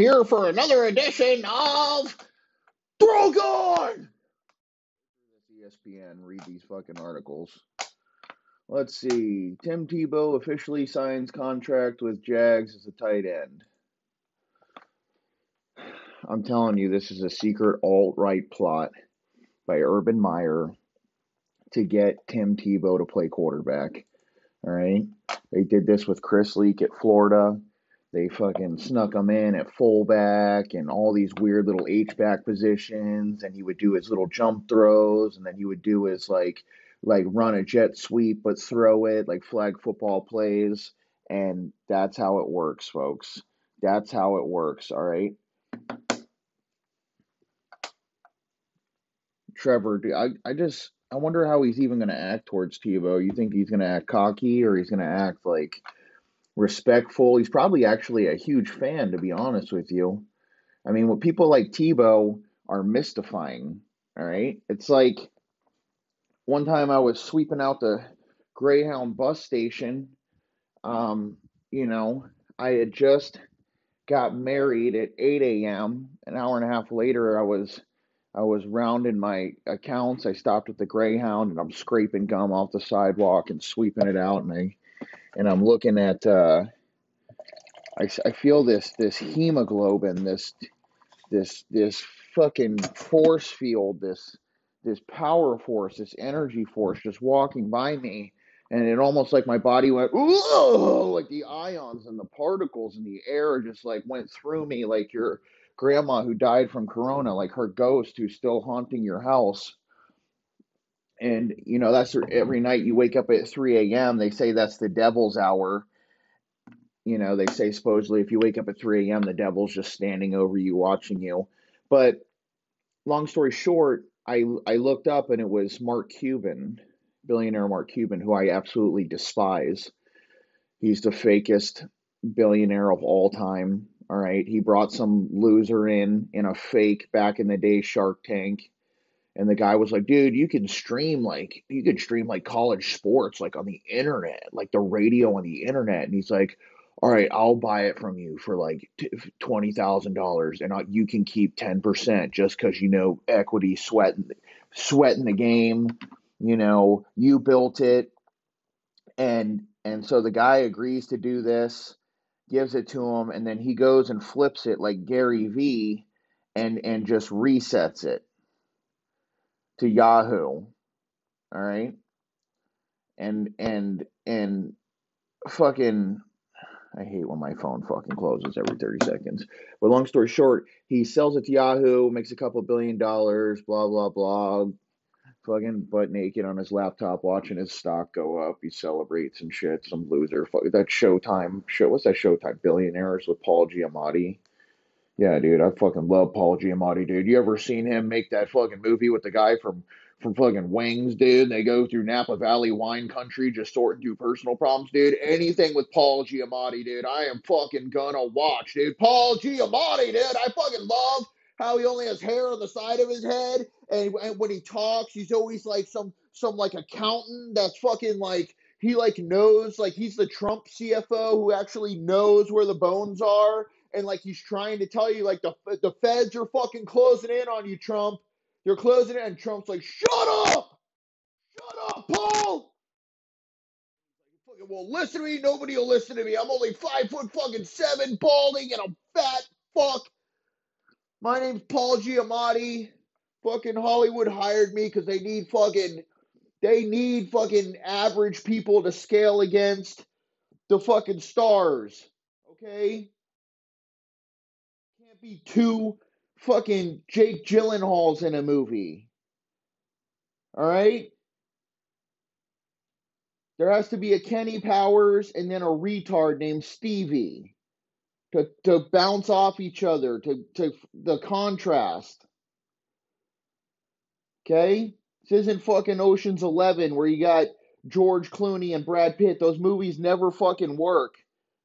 here for another edition of Throw God. ESPN, read these fucking articles. Let's see. Tim Tebow officially signs contract with Jags as a tight end. I'm telling you, this is a secret alt right plot by Urban Meyer to get Tim Tebow to play quarterback. All right. They did this with Chris Leak at Florida. They fucking snuck him in at fullback and all these weird little H back positions, and he would do his little jump throws, and then he would do his like like run a jet sweep but throw it like flag football plays, and that's how it works, folks. That's how it works. All right. Trevor, I I just I wonder how he's even going to act towards Tebow. You think he's going to act cocky or he's going to act like respectful. He's probably actually a huge fan, to be honest with you. I mean, what people like Tebow are mystifying. All right. It's like one time I was sweeping out the Greyhound bus station. Um, you know, I had just got married at 8 a.m. An hour and a half later, I was I was rounding my accounts. I stopped at the Greyhound and I'm scraping gum off the sidewalk and sweeping it out, and I and I'm looking at uh, I, I feel this this hemoglobin this this this fucking force field this this power force this energy force just walking by me and it almost like my body went like the ions and the particles in the air just like went through me like your grandma who died from corona like her ghost who's still haunting your house and you know that's every night you wake up at 3 a.m they say that's the devil's hour. You know they say supposedly if you wake up at 3 a.m the devil's just standing over you watching you. But long story short i i looked up and it was mark cuban billionaire mark cuban who i absolutely despise. He's the fakest billionaire of all time all right? He brought some loser in in a fake back in the day shark tank and the guy was like, dude, you can stream like you can stream like college sports like on the internet, like the radio on the internet. And he's like, all right, I'll buy it from you for like twenty thousand dollars, and you can keep ten percent just because you know equity sweating sweating the game. You know, you built it, and and so the guy agrees to do this, gives it to him, and then he goes and flips it like Gary V, and and just resets it to Yahoo. All right. And and and fucking I hate when my phone fucking closes every 30 seconds. But long story short, he sells it to Yahoo, makes a couple billion dollars, blah blah blah. Fucking butt naked on his laptop watching his stock go up. He celebrates and shit. Some loser. Fuck that Showtime show. What's that Showtime? Billionaires with Paul Giamatti. Yeah, dude, I fucking love Paul Giamatti, dude. You ever seen him make that fucking movie with the guy from from fucking Wings, dude? They go through Napa Valley wine country just sorting through personal problems, dude. Anything with Paul Giamatti, dude, I am fucking gonna watch, dude. Paul Giamatti, dude, I fucking love how he only has hair on the side of his head, and, and when he talks, he's always like some some like accountant that's fucking like he like knows like he's the Trump CFO who actually knows where the bones are and like he's trying to tell you like the the feds are fucking closing in on you, Trump. They're closing in, and Trump's like, "Shut up, shut up, Paul." Fucking well, listen to me. Nobody will listen to me. I'm only five foot fucking seven, balding, and a fat fuck. My name's Paul Giamatti. Fucking Hollywood hired me because they need fucking they need fucking average people to scale against the fucking stars. Okay? Be two fucking Jake Gyllenhaals in a movie. All right? There has to be a Kenny Powers and then a retard named Stevie to, to bounce off each other, to, to the contrast. Okay? This isn't fucking Ocean's Eleven where you got George Clooney and Brad Pitt. Those movies never fucking work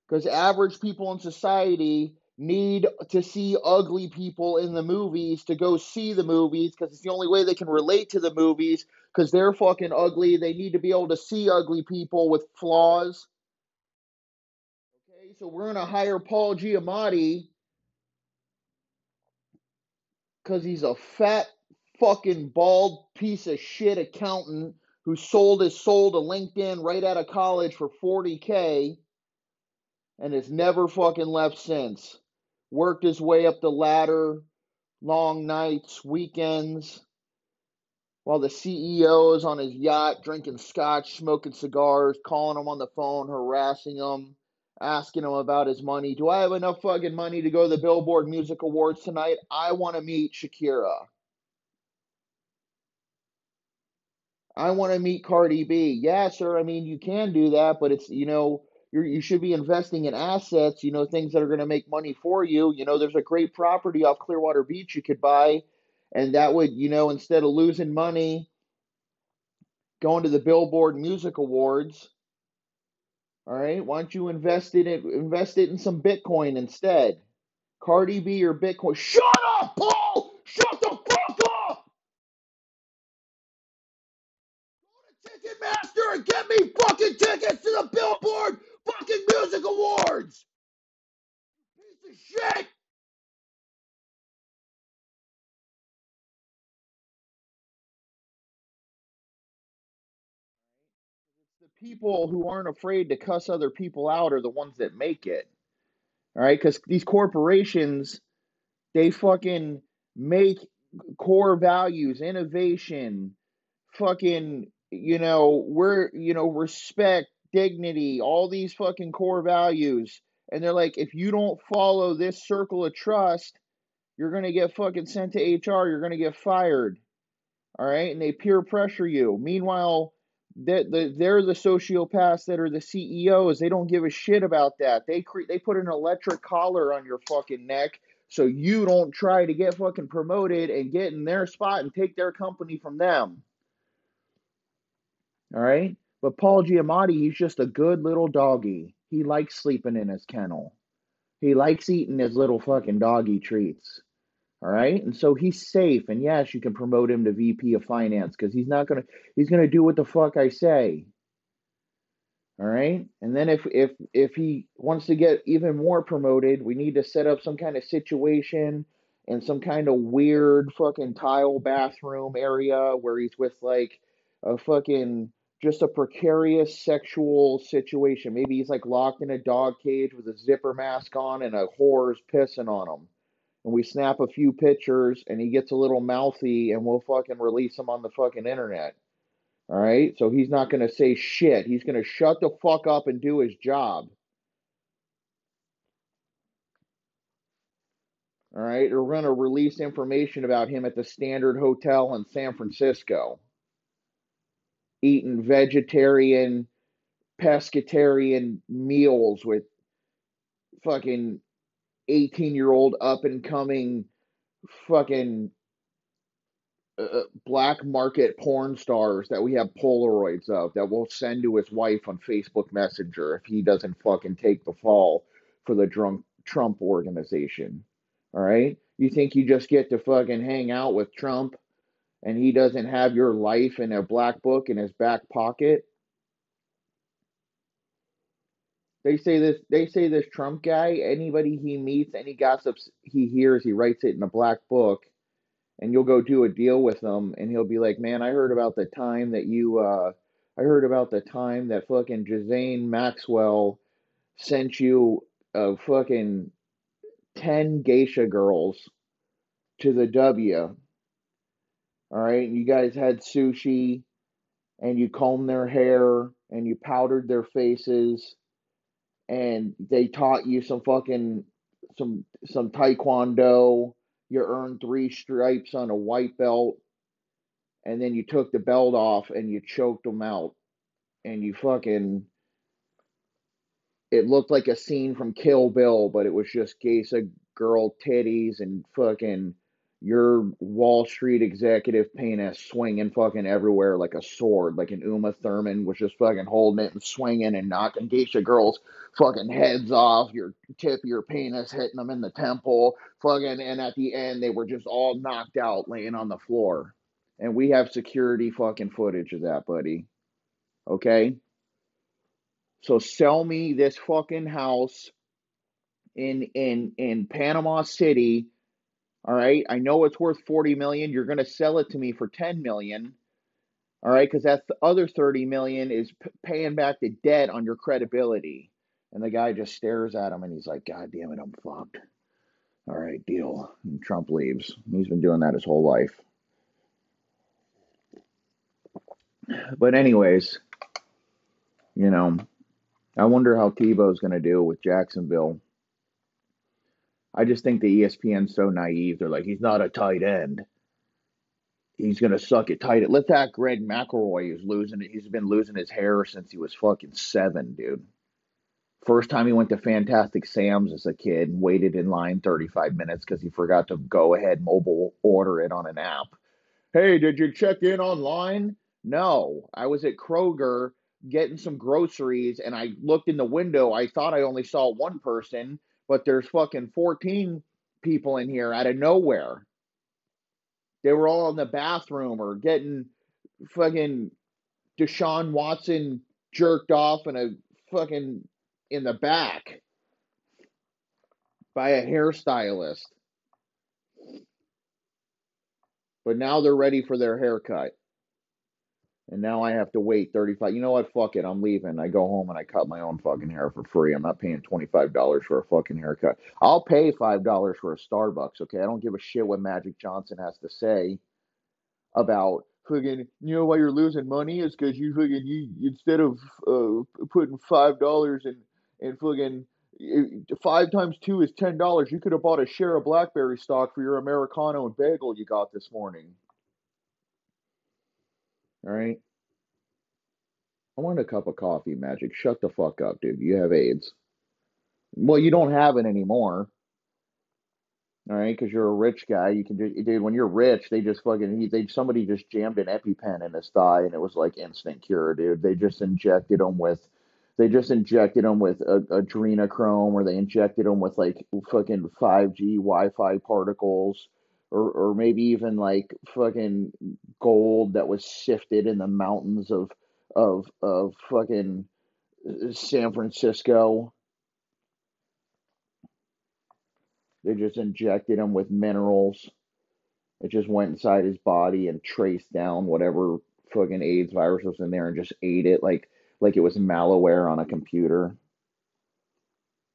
because average people in society need to see ugly people in the movies to go see the movies because it's the only way they can relate to the movies because they're fucking ugly. They need to be able to see ugly people with flaws. Okay, so we're going to hire Paul Giamatti because he's a fat, fucking bald piece of shit accountant who sold his soul to LinkedIn right out of college for 40K and has never fucking left since. Worked his way up the ladder, long nights, weekends, while the CEO is on his yacht drinking scotch, smoking cigars, calling him on the phone, harassing him, asking him about his money. Do I have enough fucking money to go to the Billboard Music Awards tonight? I want to meet Shakira. I want to meet Cardi B. Yeah, sir. I mean, you can do that, but it's, you know, you're, you should be investing in assets, you know, things that are going to make money for you. You know, there's a great property off Clearwater Beach you could buy, and that would, you know, instead of losing money going to the Billboard Music Awards, all right, why don't you invest in it, invest it in some Bitcoin instead? Cardi B or Bitcoin? Shut up, Paul! Shut the fuck up! Go to Ticketmaster and get me fucking tickets to the Billboard fucking Music Awards! Piece of shit! The people who aren't afraid to cuss other people out are the ones that make it. All right, because these corporations, they fucking make core values, innovation, fucking, you know, we're, you know, respect, dignity, all these fucking core values. And they're like, if you don't follow this circle of trust, you're going to get fucking sent to HR. You're going to get fired. All right. And they peer pressure you. Meanwhile, that the, they're the sociopaths that are the CEOs. They don't give a shit about that. They cre- they put an electric collar on your fucking neck so you don't try to get fucking promoted and get in their spot and take their company from them. All right? But Paul Giamatti, he's just a good little doggy. He likes sleeping in his kennel. He likes eating his little fucking doggy treats. All right? And so he's safe. And yes, you can promote him to VP of finance because he's not gonna he's gonna do what the fuck I say. All right? And then if if if he wants to get even more promoted, we need to set up some kind of situation in some kind of weird fucking tile bathroom area where he's with like a fucking just a precarious sexual situation. Maybe he's like locked in a dog cage with a zipper mask on and a whore's pissing on him. And we snap a few pictures and he gets a little mouthy and we'll fucking release him on the fucking internet. All right? So he's not going to say shit. He's going to shut the fuck up and do his job. All right? We're going to release information about him at the Standard Hotel in San Francisco. Eating vegetarian, pescatarian meals with fucking 18 year old up and coming fucking uh, black market porn stars that we have Polaroids of that we'll send to his wife on Facebook Messenger if he doesn't fucking take the fall for the drunk Trump organization. All right? You think you just get to fucking hang out with Trump and he doesn't have your life in a black book in his back pocket? They say this they say this Trump guy, anybody he meets, any gossips he hears, he writes it in a black book and you'll go do a deal with him and he'll be like, Man, I heard about the time that you uh I heard about the time that fucking Ghislaine Maxwell sent you a fucking ten geisha girls to the W. All right, you guys had sushi and you combed their hair and you powdered their faces and they taught you some fucking some some taekwondo. You earned three stripes on a white belt and then you took the belt off and you choked them out. And you fucking it looked like a scene from Kill Bill, but it was just geisha girl titties and fucking your Wall Street executive penis swinging fucking everywhere like a sword, like an Uma Thurman was just fucking holding it and swinging and knocking geisha girls fucking heads off, your tip your penis hitting them in the temple, fucking, and at the end they were just all knocked out laying on the floor. And we have security fucking footage of that, buddy. Okay? So sell me this fucking house in in in Panama City All right, I know it's worth 40 million. You're going to sell it to me for 10 million. All right, because that's the other 30 million is p- paying back the debt on your credibility. And the guy just stares at him and he's like, God damn it, I'm fucked. All right, deal. And Trump leaves. He's been doing that his whole life. But, anyways, you know, I wonder how Tebow's going to do with Jacksonville. I just think the ESPN's so naive. They're like, he's not a tight end. He's gonna suck it tight. Let that Greg McElroy is losing it. He's been losing his hair since he was fucking seven, dude. First time he went to Fantastic Sam's as a kid, and waited in line 35 minutes because he forgot to go ahead mobile order it on an app. Hey, did you check in online? No, I was at Kroger getting some groceries and I looked in the window. I thought I only saw one person, but there's fucking 14 people in here out of nowhere. They were all in the bathroom or getting fucking Deshaun Watson jerked off in a fucking in the back by a hairstylist. But now they're ready for their haircut. And now I have to wait 35. You know what? Fuck it. I'm leaving. I go home and I cut my own fucking hair for free. I'm not paying $25 for a fucking haircut. I'll pay $5 for a Starbucks, okay? I don't give a shit what Magic Johnson has to say about fucking, you know why you're losing money is because you fucking, you, instead of uh, putting $5 in, in fucking, five times two is $10. You could have bought a share of Blackberry stock for your Americano and bagel you got this morning. All right. I want a cup of coffee, Magic. Shut the fuck up, dude. You have AIDS. Well, you don't have it anymore. All right, because you're a rich guy. You can, do, dude. When you're rich, they just fucking he, they somebody just jammed an EpiPen in his thigh, and it was like instant cure, dude. They just injected him with, they just injected him with a, adrenochrome, or they injected him with like fucking 5G Wi-Fi particles, or or maybe even like fucking gold that was sifted in the mountains of of of fucking uh, San Francisco. They just injected him with minerals. It just went inside his body and traced down whatever fucking AIDS virus was in there and just ate it like like it was malware on a computer.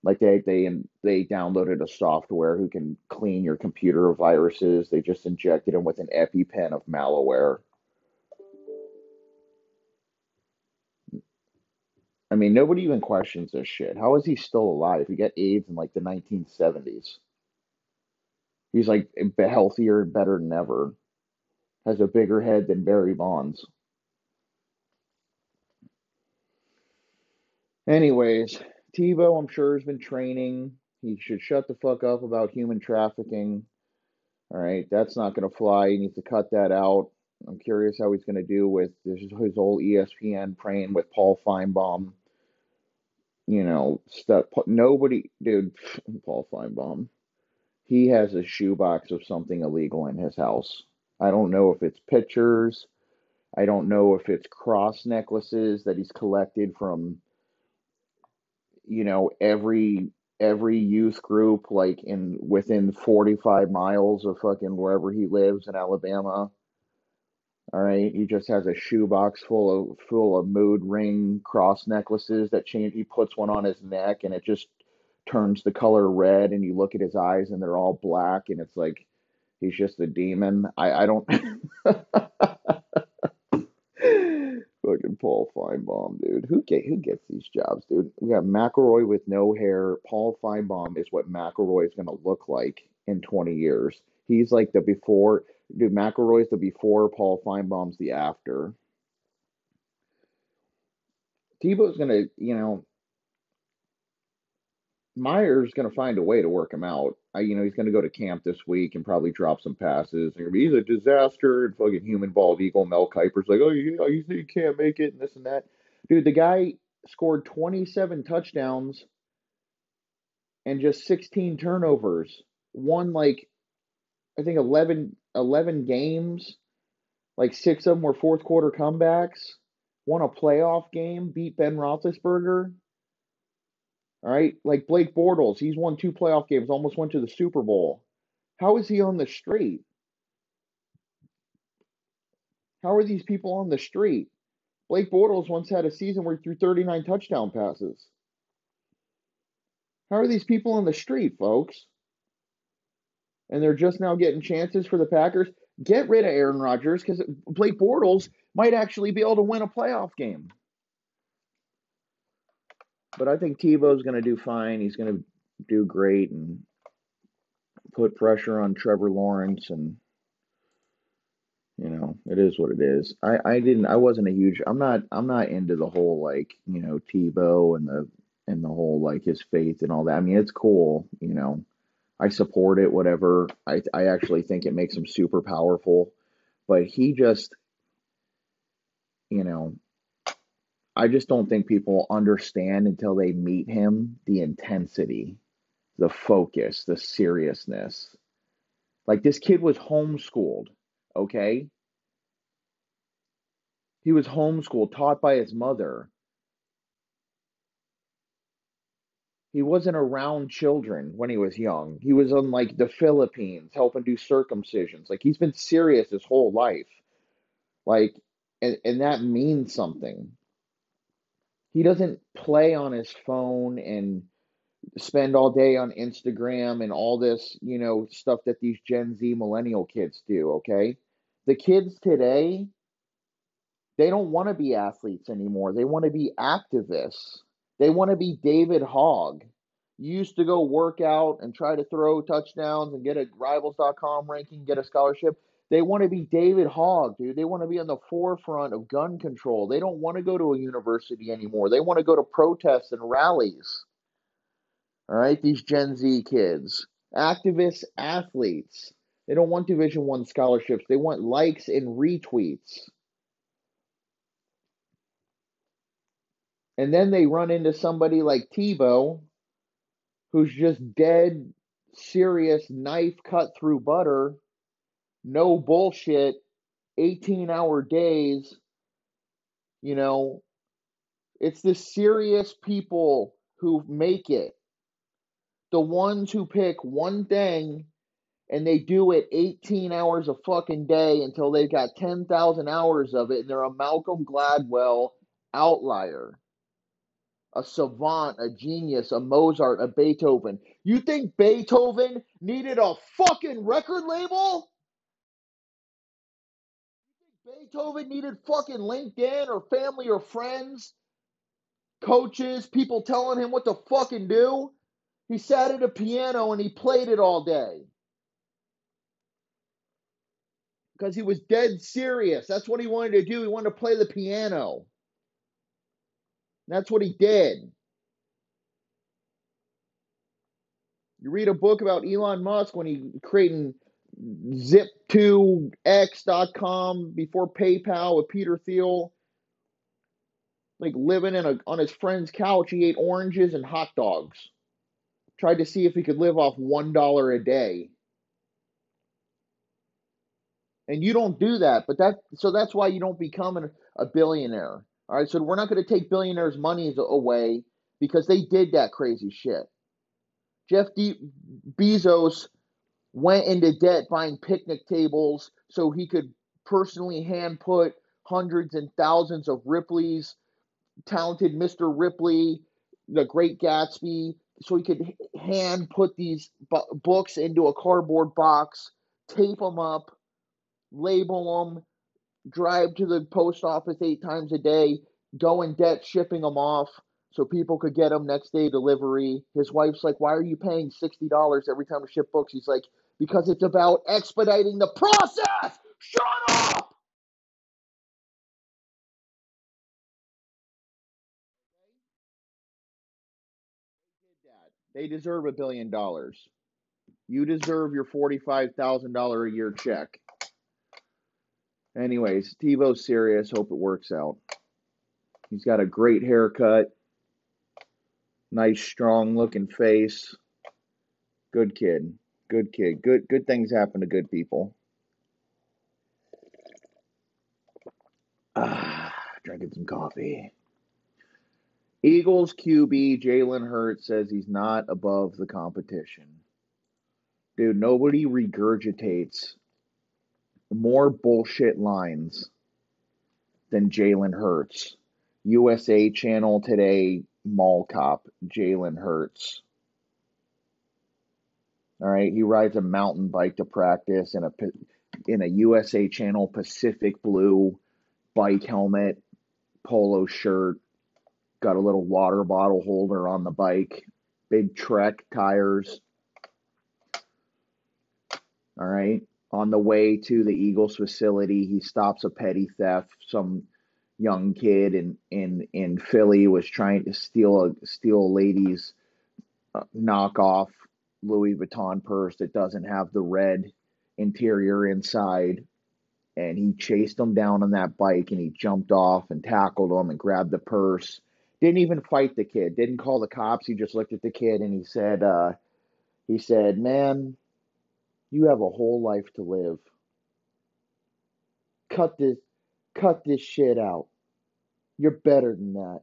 Like they they they downloaded a software who can clean your computer of viruses. They just injected him with an EpiPen of malware. I mean, nobody even questions this shit. How is he still alive? He got AIDS in like the 1970s. He's like healthier and better than ever. Has a bigger head than Barry Bonds. Anyways, Tebow, I'm sure, has been training. He should shut the fuck up about human trafficking. All right, that's not going to fly. He needs to cut that out. I'm curious how he's going to do with this, his whole ESPN praying with Paul Finebaum. You know, stuff. Nobody, dude, Paul Finebaum. he has a shoebox of something illegal in his house. I don't know if it's pictures. I don't know if it's cross necklaces that he's collected from you know every every youth group like in within 45 miles of fucking wherever he lives in Alabama. All right, he just has a shoebox full of full of mood ring cross necklaces that change. He puts one on his neck, and it just turns the color red and you look at his eyes and they're all black and it's like he's just a demon. I, I don't Paul Finebaum, dude. Who get who gets these jobs, dude? We got McElroy with no hair. Paul Finebaum is what McElroy is gonna look like in 20 years. He's like the before, dude. McElroy's the before. Paul Finebaum's the after. Tebow's gonna, you know, Meyer's going to find a way to work him out. I, you know, he's going to go to camp this week and probably drop some passes. And he's a disaster. And fucking human bald eagle. Mel Kiper's like, oh, you, you, you can't make it and this and that. Dude, the guy scored 27 touchdowns and just 16 turnovers. Won like, I think 11, 11 games. Like six of them were fourth quarter comebacks. Won a playoff game. Beat Ben Roethlisberger. All right, like Blake Bortles, he's won two playoff games, almost went to the Super Bowl. How is he on the street? How are these people on the street? Blake Bortles once had a season where he threw 39 touchdown passes. How are these people on the street, folks? And they're just now getting chances for the Packers. Get rid of Aaron Rodgers because Blake Bortles might actually be able to win a playoff game. But I think Tebow's going to do fine. He's going to do great and put pressure on Trevor Lawrence and you know it is what it is. I i didn't i wasn't a huge i'm not i'm not into the whole like you know tebow and the and the whole like his faith and all that. I mean it's cool you know. I support it whatever. I i actually think it makes him super powerful but he just you know i just don't think people understand until they meet him the intensity the focus the seriousness like this kid was homeschooled okay? He was homeschooled, taught by his mother. He wasn't around children when he was young. He was in like the Philippines helping do circumcisions. Like he's been serious his whole life. Like and, and that means something. He doesn't play on his phone and spend all day on Instagram and all this, you know, stuff that these Gen Z millennial kids do, okay? The kids today, they don't want to be athletes anymore. They want to be activists. They want to be David Hogg. You used to go work out and try to throw touchdowns and get a rivals.com ranking, get a scholarship. They want to be David Hogg, dude. They want to be on the forefront of gun control. They don't want to go to a university anymore. They want to go to protests and rallies. All right, these Gen Z kids, activists, athletes. They don't want Division One scholarships. They want likes and retweets. And then they run into somebody like Tebow, who's just dead serious knife cut through butter, no bullshit, 18 hour days. You know, it's the serious people who make it. The ones who pick one thing and they do it 18 hours a fucking day until they've got 10,000 hours of it and they're a Malcolm Gladwell outlier. A savant, a genius, a Mozart, a Beethoven. You think Beethoven needed a fucking record label? Beethoven needed fucking LinkedIn or family or friends? Coaches, people telling him what to fucking do? He sat at a piano and he played it all day because he was dead serious. That's what he wanted to do. He wanted to play the piano. That's what he did. You read a book about Elon Musk when he creating zip2x.com before PayPal with Peter Thiel. Like living in a on his friend's couch, he ate oranges and hot dogs. Tried to see if he could live off one dollar a day and you don't do that but that so that's why you don't become an, a billionaire all right so we're not going to take billionaires money away because they did that crazy shit jeff D- bezos went into debt buying picnic tables so he could personally hand put hundreds and thousands of ripley's talented mr ripley the great gatsby so he could hand put these books into a cardboard box tape them up label them, drive to the post office eight times a day, go in debt shipping them off so people could get them next day delivery. His wife's like, Why are you paying $60 every time we ship books? He's like, Because it's about expediting the process. Shut up! They deserve a billion dollars. You deserve your $45,000 a year check. Anyways, Tebow's serious. Hope it works out. He's got a great haircut, nice, strong looking face. Good kid. Good kid. Good good things happen to good people. Ah, drinking some coffee. Eagles QB Jalen Hurts says he's not above the competition. Dude, nobody regurgitates more bullshit lines than Jalen Hurts. USA Channel today, mall cop, Jalen Hurts. All right, he rides a mountain bike to practice in a in a USA Channel Pacific blue bike helmet, polo shirt, got a little water bottle holder on the bike, big Trek tires. All right. On the way to the Eagles facility, he stops a petty theft. Some young kid in in in Philly was trying to steal a steal a lady's uh, knockoff Louis Vuitton purse that doesn't have the red interior inside. And he chased him down on that bike and he jumped off and tackled him and grabbed the purse. Didn't even fight the kid. Didn't call the cops. He just looked at the kid and he said, uh, he said, man, you have a whole life to live. Cut this, cut this shit out. You're better than that.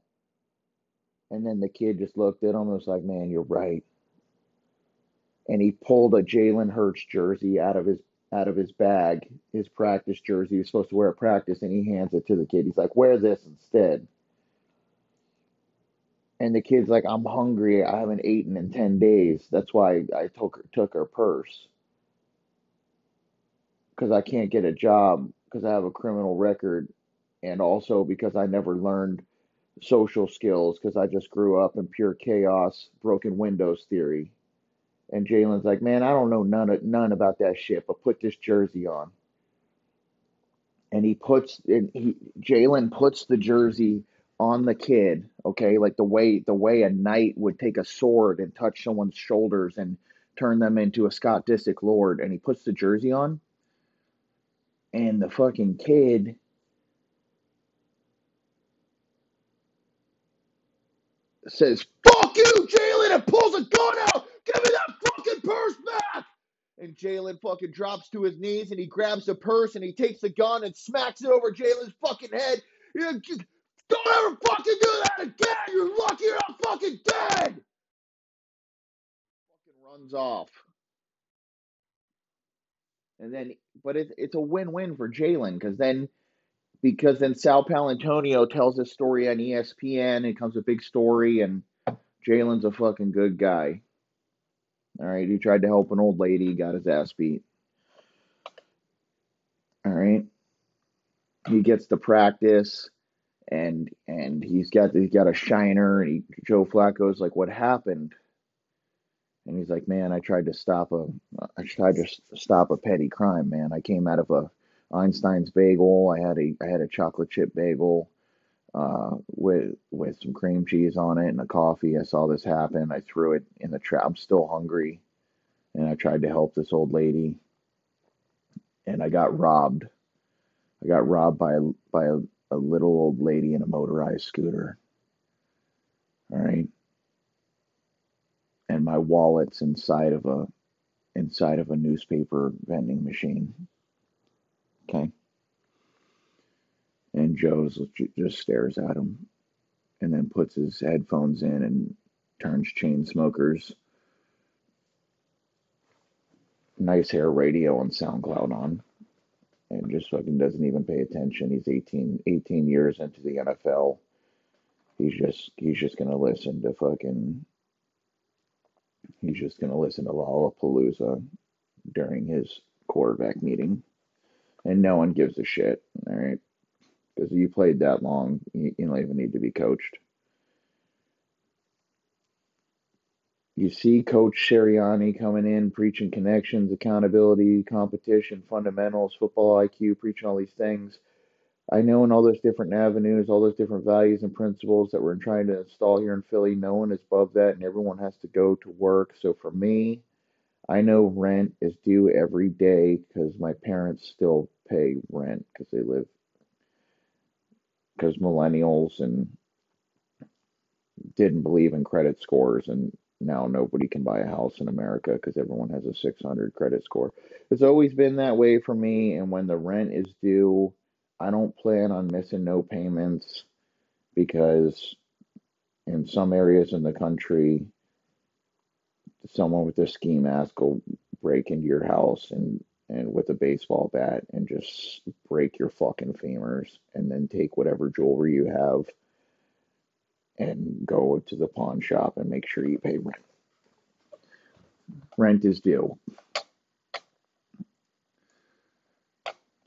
And then the kid just looked at him and was like, man, you're right and he pulled a Jalen Hurts jersey out of his out of his bag, his practice jersey. He was supposed to wear at practice, and he hands it to the kid. He's like, "Wear this instead." And the kid's like, "I'm hungry. I haven't eaten in ten days. That's why I took her, took her purse because I can't get a job because I have a criminal record, and also because I never learned." social skills because I just grew up in pure chaos, broken windows theory. And Jalen's like, man, I don't know none of, none about that shit, but put this jersey on. And he puts and he Jalen puts the jersey on the kid, okay, like the way the way a knight would take a sword and touch someone's shoulders and turn them into a Scott Disick lord, and he puts the jersey on, and the fucking kid says, "Fuck you, Jalen!" and pulls a gun out. Give me that purse back! And Jalen fucking drops to his knees and he grabs the purse and he takes the gun and smacks it over Jalen's fucking head. Don't ever fucking do that again! You're lucky you're not fucking dead! Fucking runs off. And then, but it's it's a win-win for Jalen because then, because then Sal Paolantonio tells this story on ESPN. It becomes a big story, and Jalen's a fucking good guy. All right, he tried to help an old lady, got his ass beat. All right, he gets to practice, and and he's got he's got a shiner, and he, Joe Flacco's like, "What happened?" And he's like, "Man, I tried to stop a I tried to stop a petty crime, man. I came out of a Einstein's bagel. I had a I had a chocolate chip bagel." Uh, with with some cream cheese on it and a coffee. I saw this happen. I threw it in the trap. I'm still hungry, and I tried to help this old lady, and I got robbed. I got robbed by by a, a little old lady in a motorized scooter. All right, and my wallet's inside of a inside of a newspaper vending machine. Okay. And Joe's just stares at him and then puts his headphones in and turns Chainsmokers nice hair radio on SoundCloud on and just fucking doesn't even pay attention. He's 18, 18 years into the NFL. He's just he's just gonna listen to fucking he's just gonna listen to Lollapalooza during his quarterback meeting. And no one gives a shit. All right because you played that long, you, you don't even need to be coached. You see Coach Sirianni coming in, preaching connections, accountability, competition, fundamentals, football IQ, preaching all these things. I know in all those different avenues, all those different values and principles that we're trying to install here in Philly, no one is above that and everyone has to go to work. So for me, I know rent is due every day because my parents still pay rent because they live because millennials and didn't believe in credit scores and now nobody can buy a house in America because everyone has a 600 credit score. It's always been that way for me and when the rent is due, I don't plan on missing no payments because in some areas in the country someone with a ski mask will break into your house and and with a baseball bat and just break your fucking femurs and then take whatever jewelry you have and go to the pawn shop and make sure you pay rent. Rent is due.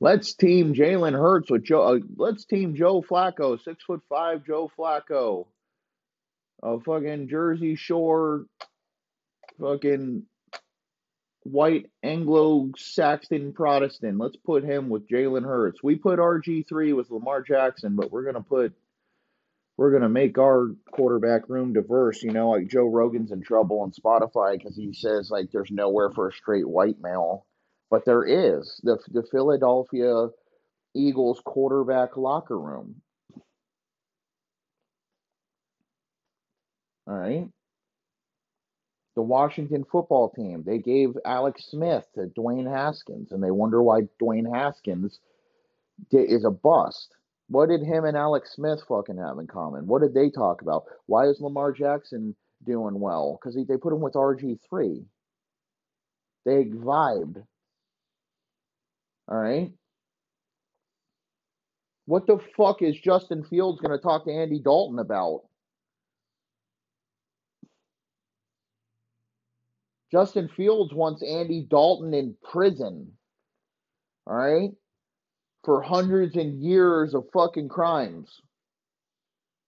Let's team Jalen Hurts with Joe. Uh, let's team Joe Flacco, six foot five Joe Flacco, a fucking Jersey Shore, fucking white Anglo Saxon Protestant. Let's put him with Jalen Hurts. We put RG three with Lamar Jackson, but we're gonna put we're gonna make our quarterback room diverse. You know, like Joe Rogan's in trouble on Spotify because he says like there's nowhere for a straight white male but there is the the Philadelphia Eagles quarterback locker room. All right. The Washington football team, they gave Alex Smith to Dwayne Haskins, and they wonder why Dwayne Haskins is a bust. What did him and Alex Smith fucking have in common? What did they talk about? Why is Lamar Jackson doing well? Because they put him with RG3. They vibed. All right. What the fuck is Justin Fields going to talk to Andy Dalton about? Justin Fields wants Andy Dalton in prison. All right? For hundreds and years of fucking crimes.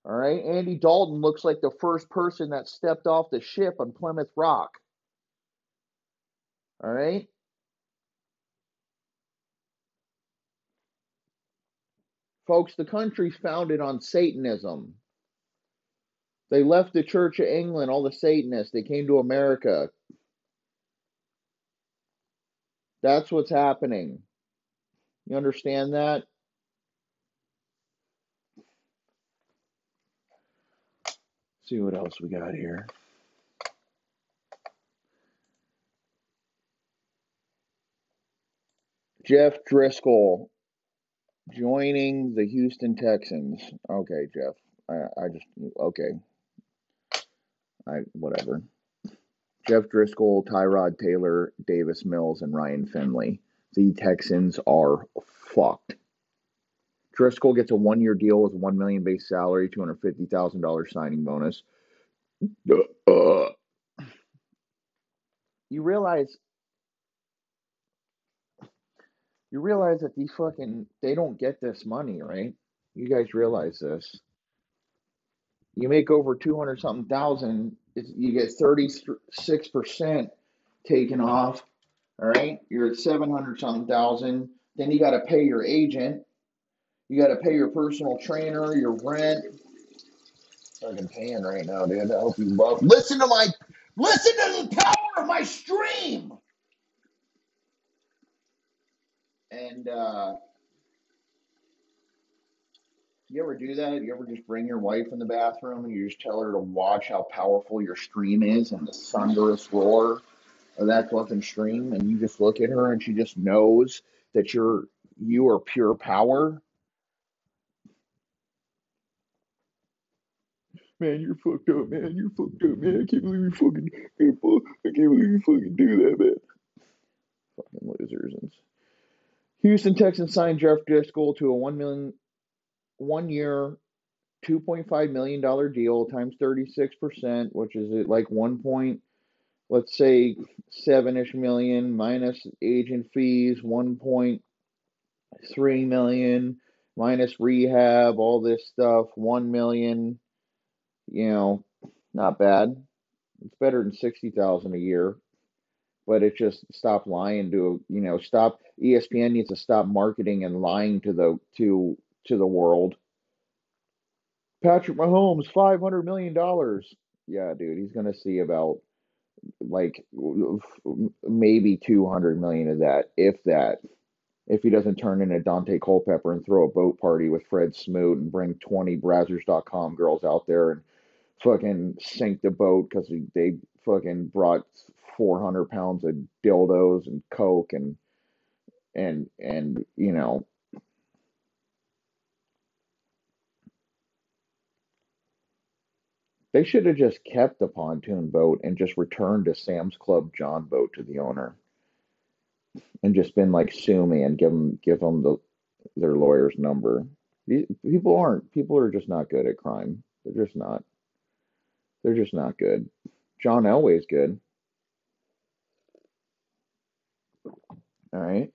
All right? Andy Dalton looks like the first person that stepped off the ship on Plymouth Rock. All right? Folks, the country's founded on Satanism. They left the Church of England, all the Satanists. They came to America. That's what's happening. You understand that? see what else we got here. Jeff Driskel joining the Houston Texans. Okay, Jeff. I, I just okay. I whatever. Jeff Driskel, Tyrod Taylor, Davis Mills, and Ryan Finley. The Texans are fucked. Driskel gets a one-year deal with 1 million base salary, two hundred fifty thousand dollars signing bonus. Uh, you realize you realize that these fucking they don't get this money, right? You guys realize this. You make over two hundred something thousand, you get thirty six percent taken off. All right, you're at seven hundred something thousand. Then you got to pay your agent. You got to pay your personal trainer, your rent. Fucking paying right now, dude. I hope you love. Listen to my, listen to the power of my stream. And uh, you ever do that? You ever just bring your wife in the bathroom and you just tell her to watch how powerful your stream is and the thunderous roar of that fucking stream, and you just look at her and she just knows that you're you are pure power. Man, you're fucked up, man. You're fucked up, man. I can't believe you fucking I can't believe you fucking do that, man. Fucking losers and Houston Texans signed Jeff Driskel to a one million one year, two point five million dollar deal times thirty six percent, which is like one point, let's say seven ish million minus agent fees, one point three million minus rehab, all this stuff, one million. You know, not bad. It's better than sixty thousand a year but it just stop lying to you know stop espn needs to stop marketing and lying to the to to the world. Patrick mahomes 500 million dollars. Yeah dude he's gonna see about like maybe 200 million of that if that if he doesn't turn into Daunte Culpepper and throw a boat party with Fred Smoot and bring 20 Brazzers.com girls out there and fucking sink the boat because they fucking brought 400 pounds of dildos and coke and and and you know they should have just kept the pontoon boat and just returned a Sam's Club John boat to the owner. and just been like, sue me and give them give them the their lawyer's number. People aren't. People are just not good at crime. They're just not. They're just not good. John Elway's good. All right.